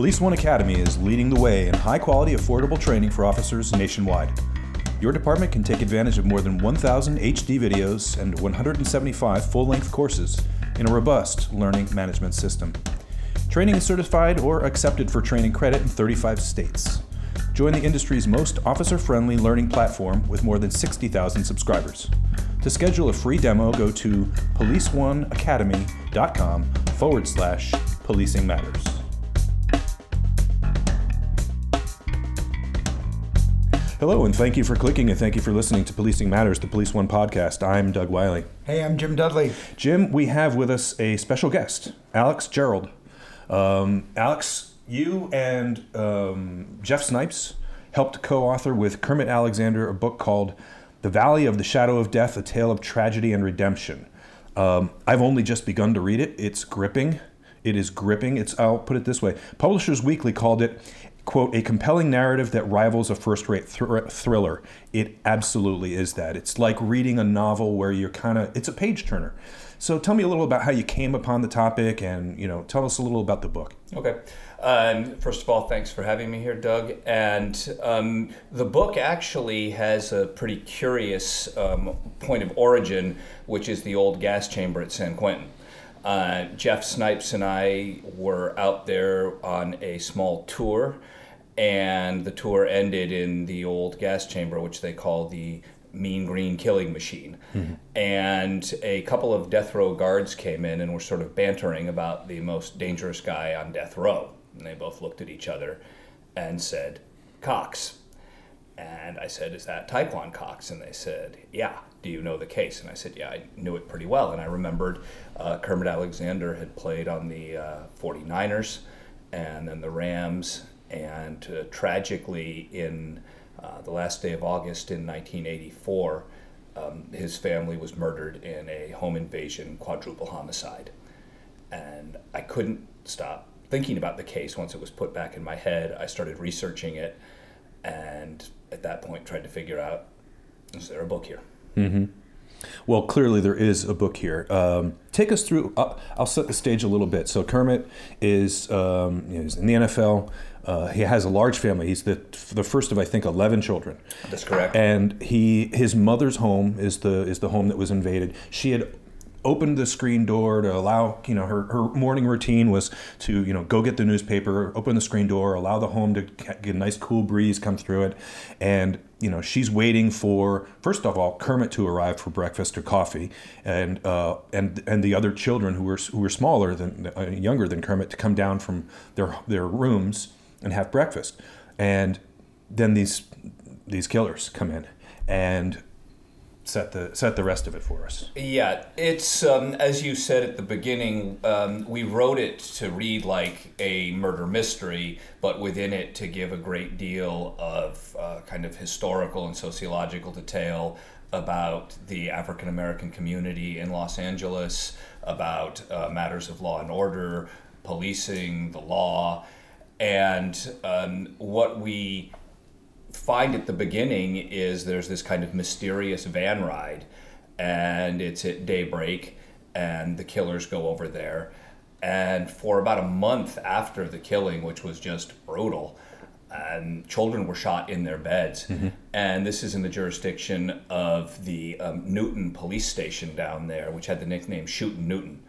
Police One Academy is leading the way in high quality, affordable training for officers nationwide. Your department can take advantage of more than 1,000 HD videos and 175 full length courses in a robust learning management system. Training is certified or accepted for training credit in 35 states. Join the industry's most officer friendly learning platform with more than 60,000 subscribers. To schedule a free demo, go to policeoneacademy.com forward slash policing matters. Hello, and thank you for clicking and thank you for listening to Policing Matters, the Police One podcast. I'm Doug Wyllie. Hey, I'm Jim Dudley. Jim, we have with us a special guest, Alex Gerald. Um, Alex, you and um, Jeff Snipes helped co author with Kermit Alexander a book called The Valley of the Shadow of Death A Tale of Tragedy and Redemption. Um, I've only just begun to read it. It's gripping. It is gripping. It's I'll put it this way. Publishers Weekly called it quote a compelling narrative that rivals a first-rate thr- thriller. It absolutely is that. It's like reading a novel where you're kind of it's a page turner. So tell me a little about how you came upon the topic, and you know, tell us a little about the book. Okay. Um, first of all, thanks for having me here, Doug. And um, the book actually has a pretty curious um, point of origin, which is the old gas chamber at San Quentin. Uh, Jeff Snipes and I were out there on a small tour, and the tour ended in the old gas chamber, which they call the Mean Green Killing Machine. Mm-hmm. And a couple of death row guards came in and were sort of bantering about the most dangerous guy on death row. And they both looked at each other and said, Cox. And I said, Is that Tiequon Cox? And they said, Yeah. Do you know the case? And I said, Yeah, I knew it pretty well. And I remembered uh, Kermit Alexander had played on the uh, 49ers and then the Rams. And uh, tragically, in uh, the last day of August in 1984, um, his family was murdered in a home invasion quadruple homicide. And I couldn't stop thinking about the case once it was put back in my head. I started researching it, and at that point, tried to figure out is there a book here? Mm-hmm. Well, clearly there is a book here. Um, take us through. Uh, I'll set the stage a little bit. So Kermit is, um, in the NFL. Uh, he has a large family. He's the the first of I think eleven children. That's correct. And he his mother's home is the is the home that was invaded. She had opened the screen door to allow you know her, her morning routine was to you know go get the newspaper open the screen door allow the home to get a nice cool breeze come through it. And you know she's waiting for first of all Kermit to arrive for breakfast or coffee and uh, and and the other children who were who were smaller than uh, younger than Kermit to come down from their their rooms and have breakfast. And then these these killers come in. And set the set the rest of it for us. Yeah, it's um, as you said at the beginning. Um, we wrote it to read like a murder mystery, but within it to give a great deal of uh, kind of historical and sociological detail about the African American community in Los Angeles, about uh, matters of law and order, policing, the law, and um, what we find at the beginning is there's this kind of mysterious van ride, and it's at daybreak, and the killers go over there. And for about a month after the killing, which was just brutal, and children were shot in their beds. Mm-hmm. And this is in the jurisdiction of the um, Newton police station down there, which had the nickname Shootin' Newton.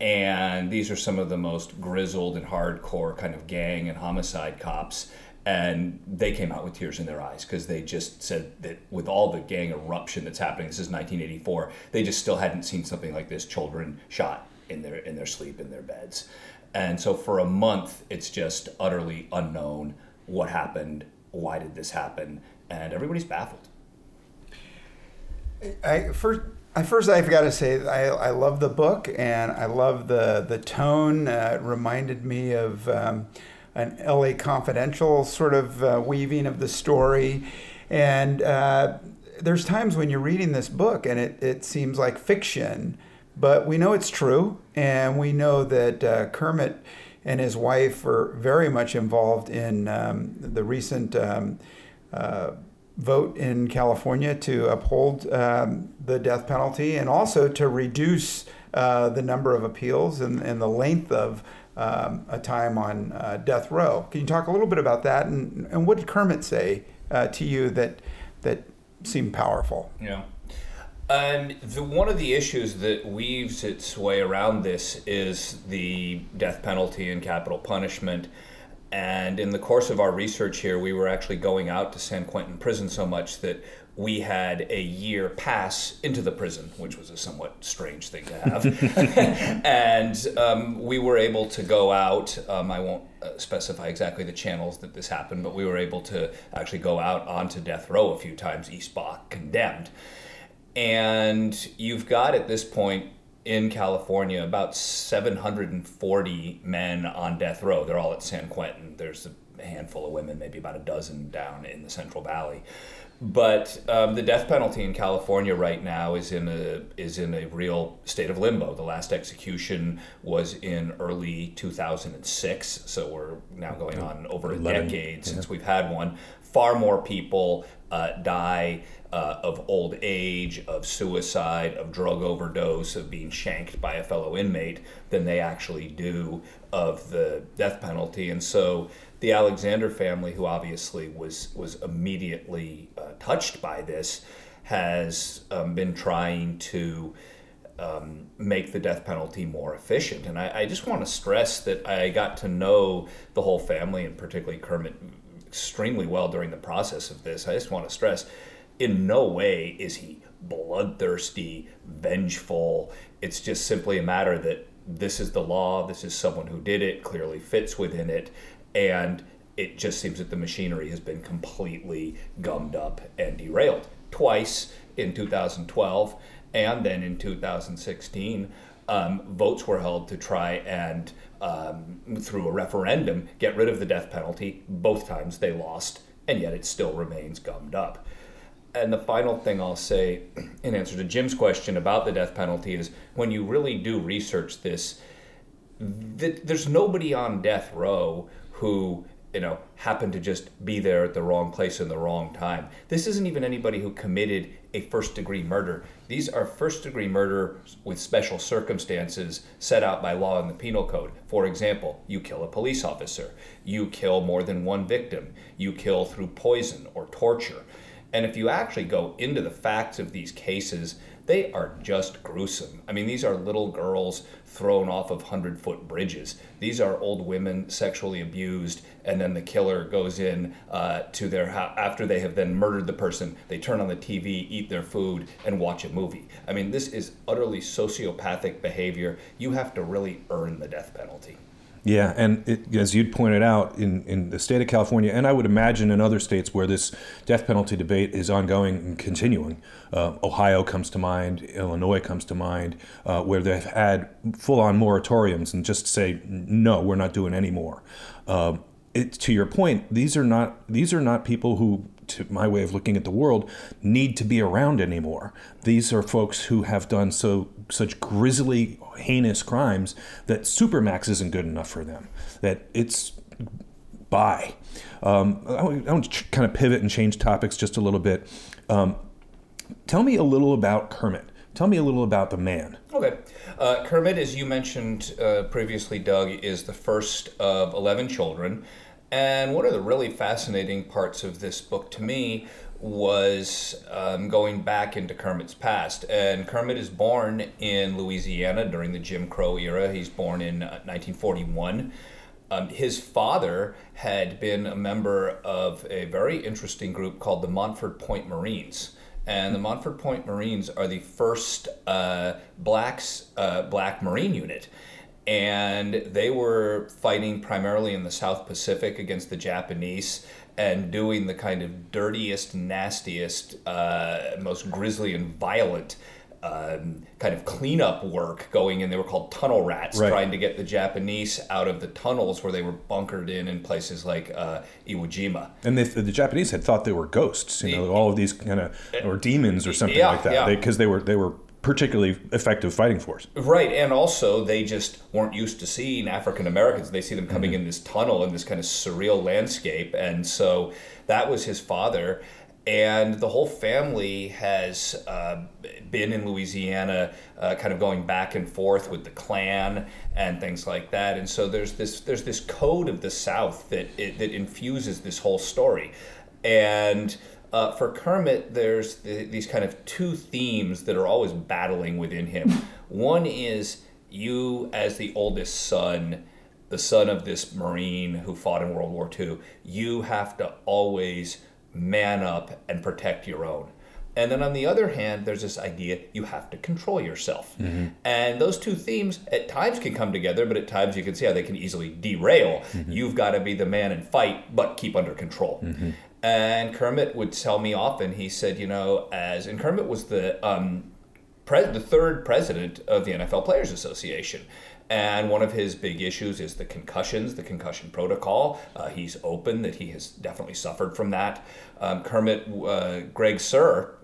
And these are some of the most grizzled and hardcore kind of gang and homicide cops and they came out with tears in their eyes because they just said that with all the gang eruption that's happening this is 1984 they just still hadn't seen something like this children shot in their in their sleep in their beds and so for a month it's just utterly unknown what happened why did this happen and everybody's baffled i first I first I've got to say I, I love the book and I love the the tone. Uh, it reminded me of um, an LA Confidential sort of uh, weaving of the story. And uh, there's times when you're reading this book and it, it seems like fiction, but we know it's true. And we know that uh, Kermit and his wife were very much involved in um, the recent um, uh, vote in California to uphold um, the death penalty and also to reduce uh, the number of appeals and, and the length of um, a time on uh, death row. Can you talk a little bit about that? And, and what did Kermit say uh, to you that that seemed powerful? Yeah. And the, one of the issues that weaves its way around this is the death penalty and capital punishment. And in the course of our research here, we were actually going out to San Quentin prison so much that we had a year pass into the prison, which was a somewhat strange thing to have. and um, we were able to go out. Um, I won't uh, specify exactly the channels that this happened, but we were able to actually go out onto death row a few times, East Block condemned. And you've got at this point in California about 740 men on death row. They're all at San Quentin. There's a handful of women, maybe about a dozen down in the Central Valley. But um, the death penalty in California right now is in a is in a real state of limbo. The last execution was in early 2006, so we're now going on over a 11, decade yeah. since we've had one. Far more people uh, die uh, of old age, of suicide, of drug overdose, of being shanked by a fellow inmate than they actually do of the death penalty. And so the Alexander family, who obviously was was immediately uh, touched by this, has um, been trying to. Um, make the death penalty more efficient. And I, I just want to stress that I got to know the whole family, and particularly Kermit, extremely well during the process of this. I just want to stress in no way is he bloodthirsty, vengeful. It's just simply a matter that this is the law, this is someone who did it, clearly fits within it, and it just seems that the machinery has been completely gummed up and derailed. Twice in 2012 and then in 2016, um, votes were held to try and, um, through a referendum, get rid of the death penalty. Both times they lost, and yet it still remains gummed up. And the final thing I'll say in answer to Jim's question about the death penalty is when you really do research this, th- there's nobody on death row who you know happened to just be there at the wrong place in the wrong time. This isn't even anybody who committed a first degree murder. These are first degree murder with special circumstances set out by law in the penal code. For example, you kill a police officer, you kill more than one victim, you kill through poison or torture. And if you actually go into the facts of these cases, they are just gruesome. I mean, these are little girls thrown off of 100 foot bridges. These are old women sexually abused, and then the killer goes in uh, to their house after they have then murdered the person. They turn on the TV, eat their food, and watch a movie. I mean, this is utterly sociopathic behavior. You have to really earn the death penalty. Yeah, and it, as you'd pointed out, in, in the state of California, and I would imagine in other states where this death penalty debate is ongoing and continuing, uh, Ohio comes to mind, Illinois comes to mind, uh, where they've had full on moratoriums and just say, no, we're not doing any more. Uh, it, to your point, these are not these are not people who to my way of looking at the world, need to be around anymore. These are folks who have done so such grisly, heinous crimes that Supermax isn't good enough for them. That it's bye. Um, I, want, to kind of pivot and change topics just a little bit. Um, tell me a little about Kermit. Tell me a little about the man. Okay. Uh, Kermit, as you mentioned uh, previously, Doug, is the first of 11 children. And one of the really fascinating parts of this book to me was um, going back into Kermit's past. And Kermit is born in Louisiana during the Jim Crow era. He's born in 1941. Uh, um, his father had been a member of a very interesting group called the Montford Point Marines. And the Montford Point Marines are the first uh, blacks, uh, black Marine unit and they were fighting primarily in the South Pacific against the Japanese and doing the kind of dirtiest, nastiest, uh, most grisly and violent um, kind of cleanup work going in. They were called tunnel rats, right. trying to get the Japanese out of the tunnels where they were bunkered in in places like uh, Iwo Jima. And they, the Japanese had thought they were ghosts, you know, all of these kind of or demons or something yeah, like that, because yeah. they, they were they were particularly effective fighting force. Right, and also they just weren't used to seeing African Americans. They see them coming mm-hmm. in this tunnel in this kind of surreal landscape, and so that was his father. and the whole family has uh, been in Louisiana, uh, kind of going back and forth with the Klan and things like that. And so there's this there's this code of the South that it, that infuses this whole story, and. Uh, for Kermit, there's the, these kind of two themes that are always battling within him. One is you, as the oldest son, the son of this Marine who fought in World War II, you have to always man up and protect your own. And then on the other hand, there's this idea you have to control yourself. Mm-hmm. And those two themes at times can come together, but at times you can see how they can easily derail. Mm-hmm. You've got to be the man and fight, but keep under control. Mm-hmm. And Kermit would tell me often, he said, you know, as, and Kermit was the, um, pre- the third president of the NFL Players Association. And one of his big issues is the concussions, the concussion protocol. Uh, he's open that he has definitely suffered from that. Um, Kermit, uh, Greg Suhr,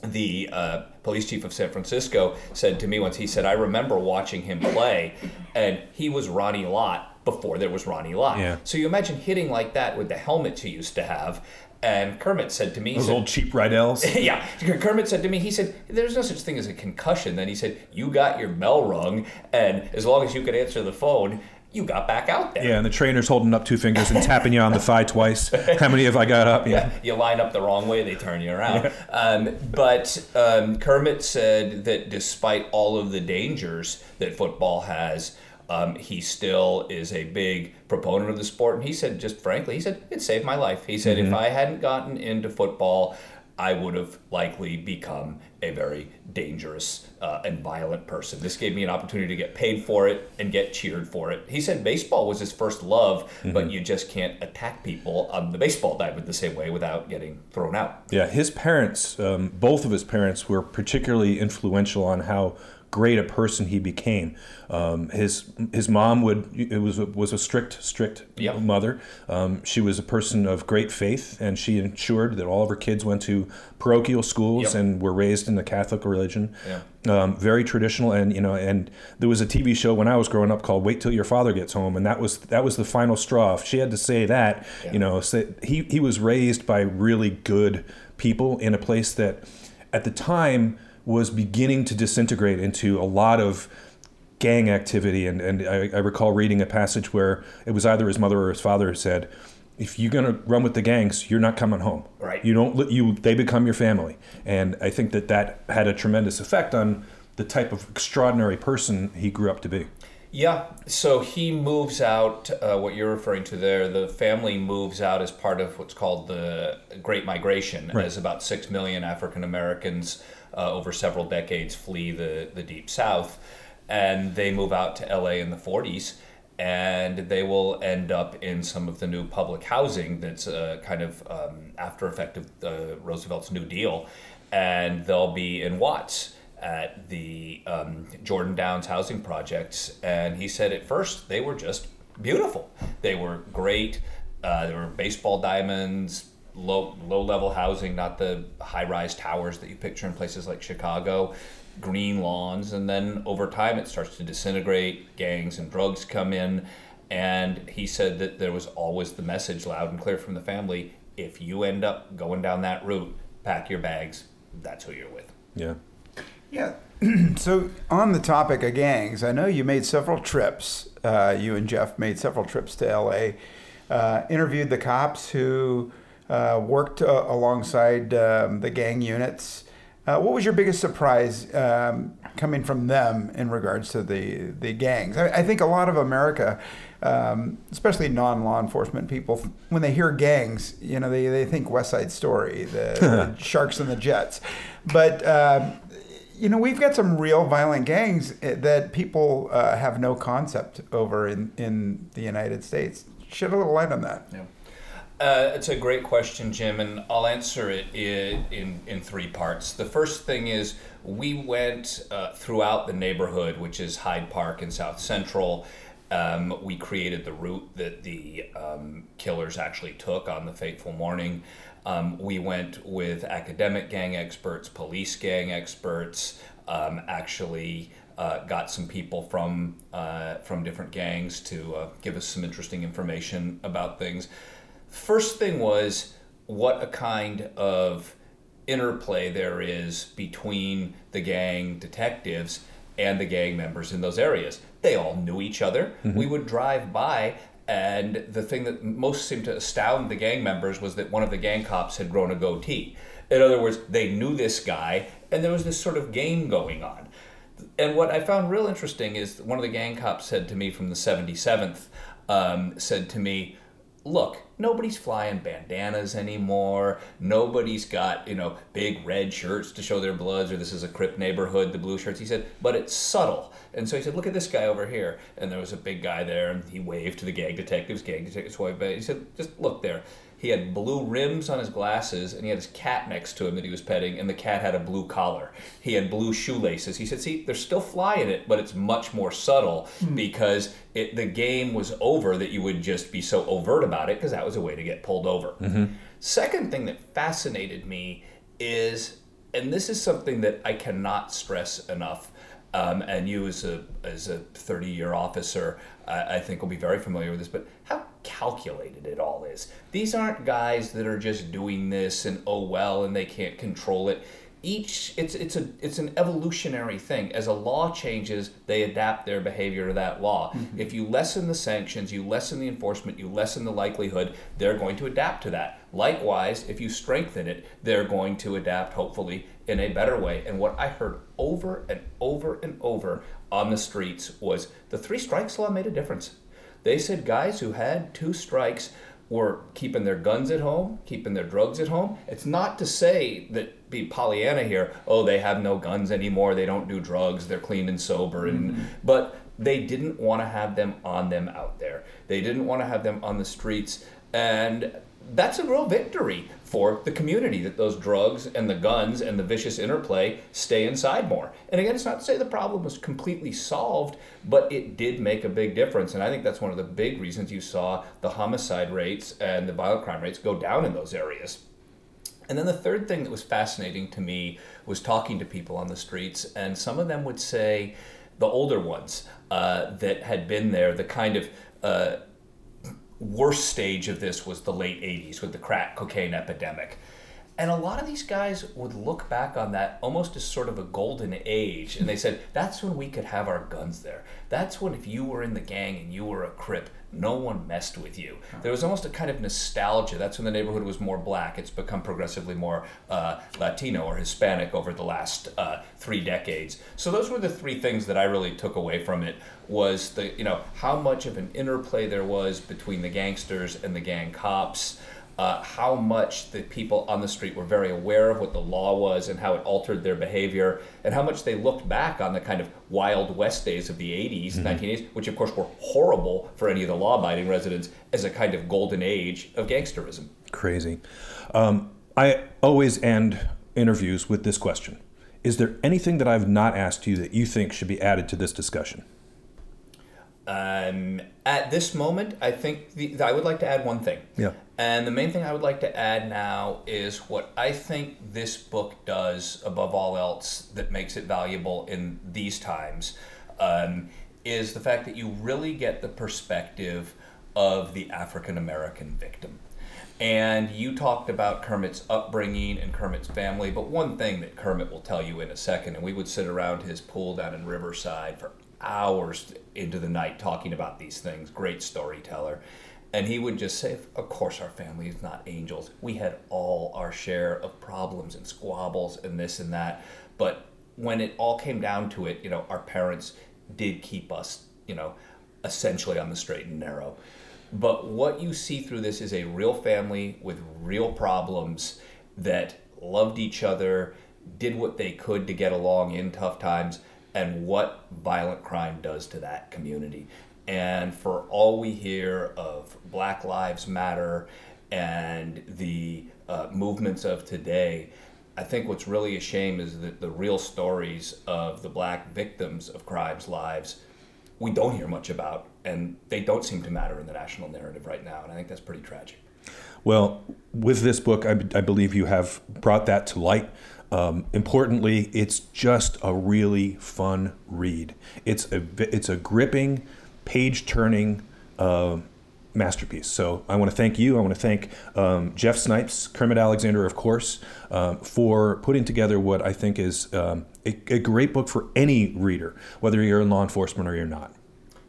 the uh, police chief of San Francisco, said to me once, he said, I remember watching him play, and he was Ronnie Lott before there was Ronnie Lott. Yeah. So you imagine hitting like that with the helmets he used to have. And Kermit said to me, Those said, old cheap Riddell's. yeah, Kermit said to me, he said, "There's no such thing as a concussion." Then he said, "You got your bell rung, and as long as you could answer the phone." You got back out there. Yeah, and the trainer's holding up two fingers and tapping you on the thigh twice. How many have I got up? Yeah. you line up the wrong way, they turn you around. Um, but um, Kermit said that despite all of the dangers that football has, um, he still is a big proponent of the sport. And he said, just frankly, he said, it saved my life. He said, Mm-hmm. if I hadn't gotten into football, I would have likely become a very dangerous uh, and violent person. This gave me an opportunity to get paid for it and get cheered for it. He said baseball was his first love, Mm-hmm. but you just can't attack people on the baseball diamond the same way without getting thrown out. Yeah, his parents, um, both of his parents, were particularly influential on how great a person he became. Um, his his mom would it was a, was a strict strict Yep. mother. Um, she was a person of great faith, and she ensured that all of her kids went to parochial schools Yep. and were raised in the Catholic religion. Yeah. Um, very traditional, and you know, and there was a TV show when I was growing up called "Wait Till Your Father Gets Home," and that was that was the final straw. If she had to say that, you know, say, he he was raised by really good people in a place that, at the time, was beginning to disintegrate into a lot of gang activity. And and I, I recall reading a passage where it was either his mother or his father who said. If you're gonna run with the gangs, you're not coming home. Right. You don't. You they become your family, and I think that that had a tremendous effect on the type of extraordinary person he grew up to be. Yeah, so he moves out, uh, what you're referring to there, the family moves out as part of what's called the Great Migration, Right. as about 6 million African Americans uh, over several decades flee the, the Deep South. And they move out to LA in the 40s, and they will end up in some of the new public housing that's uh, kind of um, after effect of uh, Roosevelt's New Deal. And they'll be in Watts at the um, Jordan Downs housing projects, and he said at first they were just beautiful. They were great. Uh, there were baseball diamonds, low low level housing, not the high rise towers that you picture in places like Chicago. Green lawns, and then over time it starts to disintegrate. Gangs and drugs come in, and he said that there was always the message loud and clear from the family: if you end up going down that route, pack your bags. That's who you're with. Yeah. Yeah. so on the topic of gangs, I know you made several trips. Uh, you and Jeff made several trips to L.A. Uh, interviewed the cops who uh, worked uh, alongside um, the gang units. Uh, what was your biggest surprise um, coming from them in regards to the the gangs? I, I think a lot of America, um, especially non-law enforcement people, when they hear gangs, you know, they, they think West Side Story, the, the Sharks and the Jets, but um, you know, we've got some real violent gangs eh, that people uh, have no concept over in, in the United States. Shed a little light on that. Yeah. Uh, it's a great question, Jim, and I'll answer it in, in, three parts. The first thing is we went uh, throughout the neighborhood, which is Hyde Park and South Central. Um, we created the route that the um, killers actually took on the fateful morning. Um, we went with academic gang experts, police gang experts, um, actually uh, got some people from uh, from different gangs to uh, give us some interesting information about things. First thing was what a kind of interplay there is between the gang detectives and the gang members in those areas. They all knew each other. We would drive by, and the thing that most seemed to astound the gang members was that one of the gang cops had grown a goatee. In other words, they knew this guy, and there was this sort of game going on. And what I found real interesting is one of the gang cops said to me from the 77th, um, said to me, look, nobody's flying bandanas anymore. Nobody's got, you know, big red shirts to show their bloods or this is a Crip neighborhood, the blue shirts. He said, but it's subtle. And so he said, look at this guy over here. And there was a big guy there and he waved to the gang detectives. Gang detectives waved. He said, just look there. He had blue rims on his glasses, and he had his cat next to him that he was petting, and the cat had a blue collar. He had blue shoelaces. He said, "See, they're still flying it, but it's much more subtle hmm. because it, the game was over that you would just be so overt about it because that was a way to get pulled over." Mm-hmm. Second thing that fascinated me is, and this is something that I cannot stress enough. Um, and you, as a as a thirty year officer, I, I think will be very familiar with this. But how calculated it all is. These aren't guys that are just doing this and oh well, and they can't control it. Each it's it's a it's an evolutionary thing. As a law changes, they adapt their behavior to that law. If you lessen the sanctions, you lessen the enforcement, you lessen the likelihood, they're going to adapt to that. Likewise, if you strengthen it, they're going to adapt hopefully in a better way. And what I heard over and over and over on the streets was the three strikes law made a difference. They said guys who had two strikes were keeping their guns at home, keeping their drugs at home. It's not to say that be Pollyanna here, oh, they have no guns anymore, they don't do drugs, they're clean and sober and mm-hmm. but they didn't want to have them on them out there. They didn't want to have them on the streets and that's a real victory for the community that those drugs and the guns and the vicious interplay stay inside more. And again, it's not to say the problem was completely solved, but it did make a big difference. And I think that's one of the big reasons you saw the homicide rates and the violent crime rates go down in those areas. And then the third thing that was fascinating to me was talking to people on the streets, and some of them would say, the older ones uh, that had been there, the kind of uh, worst stage of this was the late 80s with the crack cocaine epidemic. And a lot of these guys would look back on that almost as sort of a golden age. And they said, that's when we could have our guns there. That's when, if you were in the gang and you were a Crip, no one messed with you. There was almost a kind of nostalgia. That's when the neighborhood was more black. It's become progressively more uh, Latino or Hispanic over the last uh, three decades. So those were the three things that I really took away from it. Was the you know how much of an interplay there was between the gangsters and the gang cops uh, how much the people on the street were very aware of what the law was and how it altered their behavior, and how much they looked back on the kind of Wild West days of the 80s, 1980s, which of course were horrible for any of the law abiding residents, as a kind of golden age of gangsterism. Crazy. Um, I always end interviews with this question Is there anything that I've not asked you that you think should be added to this discussion? Um, at this moment, I think the, I would like to add one thing. Yeah. And the main thing I would like to add now is what I think this book does above all else that makes it valuable in these times um, is the fact that you really get the perspective of the African American victim. And you talked about Kermit's upbringing and Kermit's family, but one thing that Kermit will tell you in a second, and we would sit around his pool down in Riverside for hours into the night talking about these things. Great storyteller. And he would just say, Of course, our family is not angels. We had all our share of problems and squabbles and this and that. But when it all came down to it, you know, our parents did keep us, you know, essentially on the straight and narrow. But what you see through this is a real family with real problems that loved each other, did what they could to get along in tough times, and what violent crime does to that community. And for all we hear of Black Lives Matter and the uh, movements of today, I think what's really a shame is that the real stories of the black victims of crimes' lives we don't hear much about, and they don't seem to matter in the national narrative right now. And I think that's pretty tragic. Well, with this book, I, I believe you have brought that to light. Um, importantly, it's just a really fun read. It's a it's a gripping, page-turning uh, masterpiece. So I want to thank you. I want to thank um, Jeff Snipes, Kermit Alexander, of course, um, for putting together what I think is um, a, a great book for any reader, whether you're in law enforcement or you're not.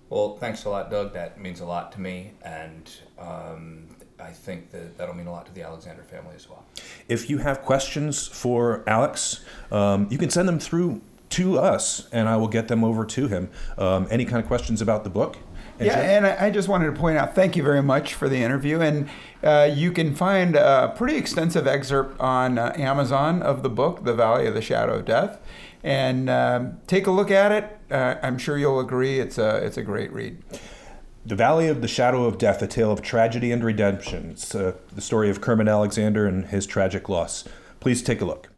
Well, thanks a lot, Doug. That means a lot to me, and um, I think that that'll mean a lot to the Alexander family as well. If you have questions for Alex, um, you can send them through to us, and I will get them over to him. Um, any kind of questions about the book? And yeah, Jeff? and I just wanted to point out, thank you very much for the interview. And uh, you can find a pretty extensive excerpt on uh, Amazon of the book, The Valley of the Shadow of Death and um, take a look at it. Uh, I'm sure you'll agree it's a it's a great read. The Valley of the Shadow of Death: A Tale of Tragedy and Redemption. It's uh, the story of Kermit Alexander and his tragic loss. Please take a look.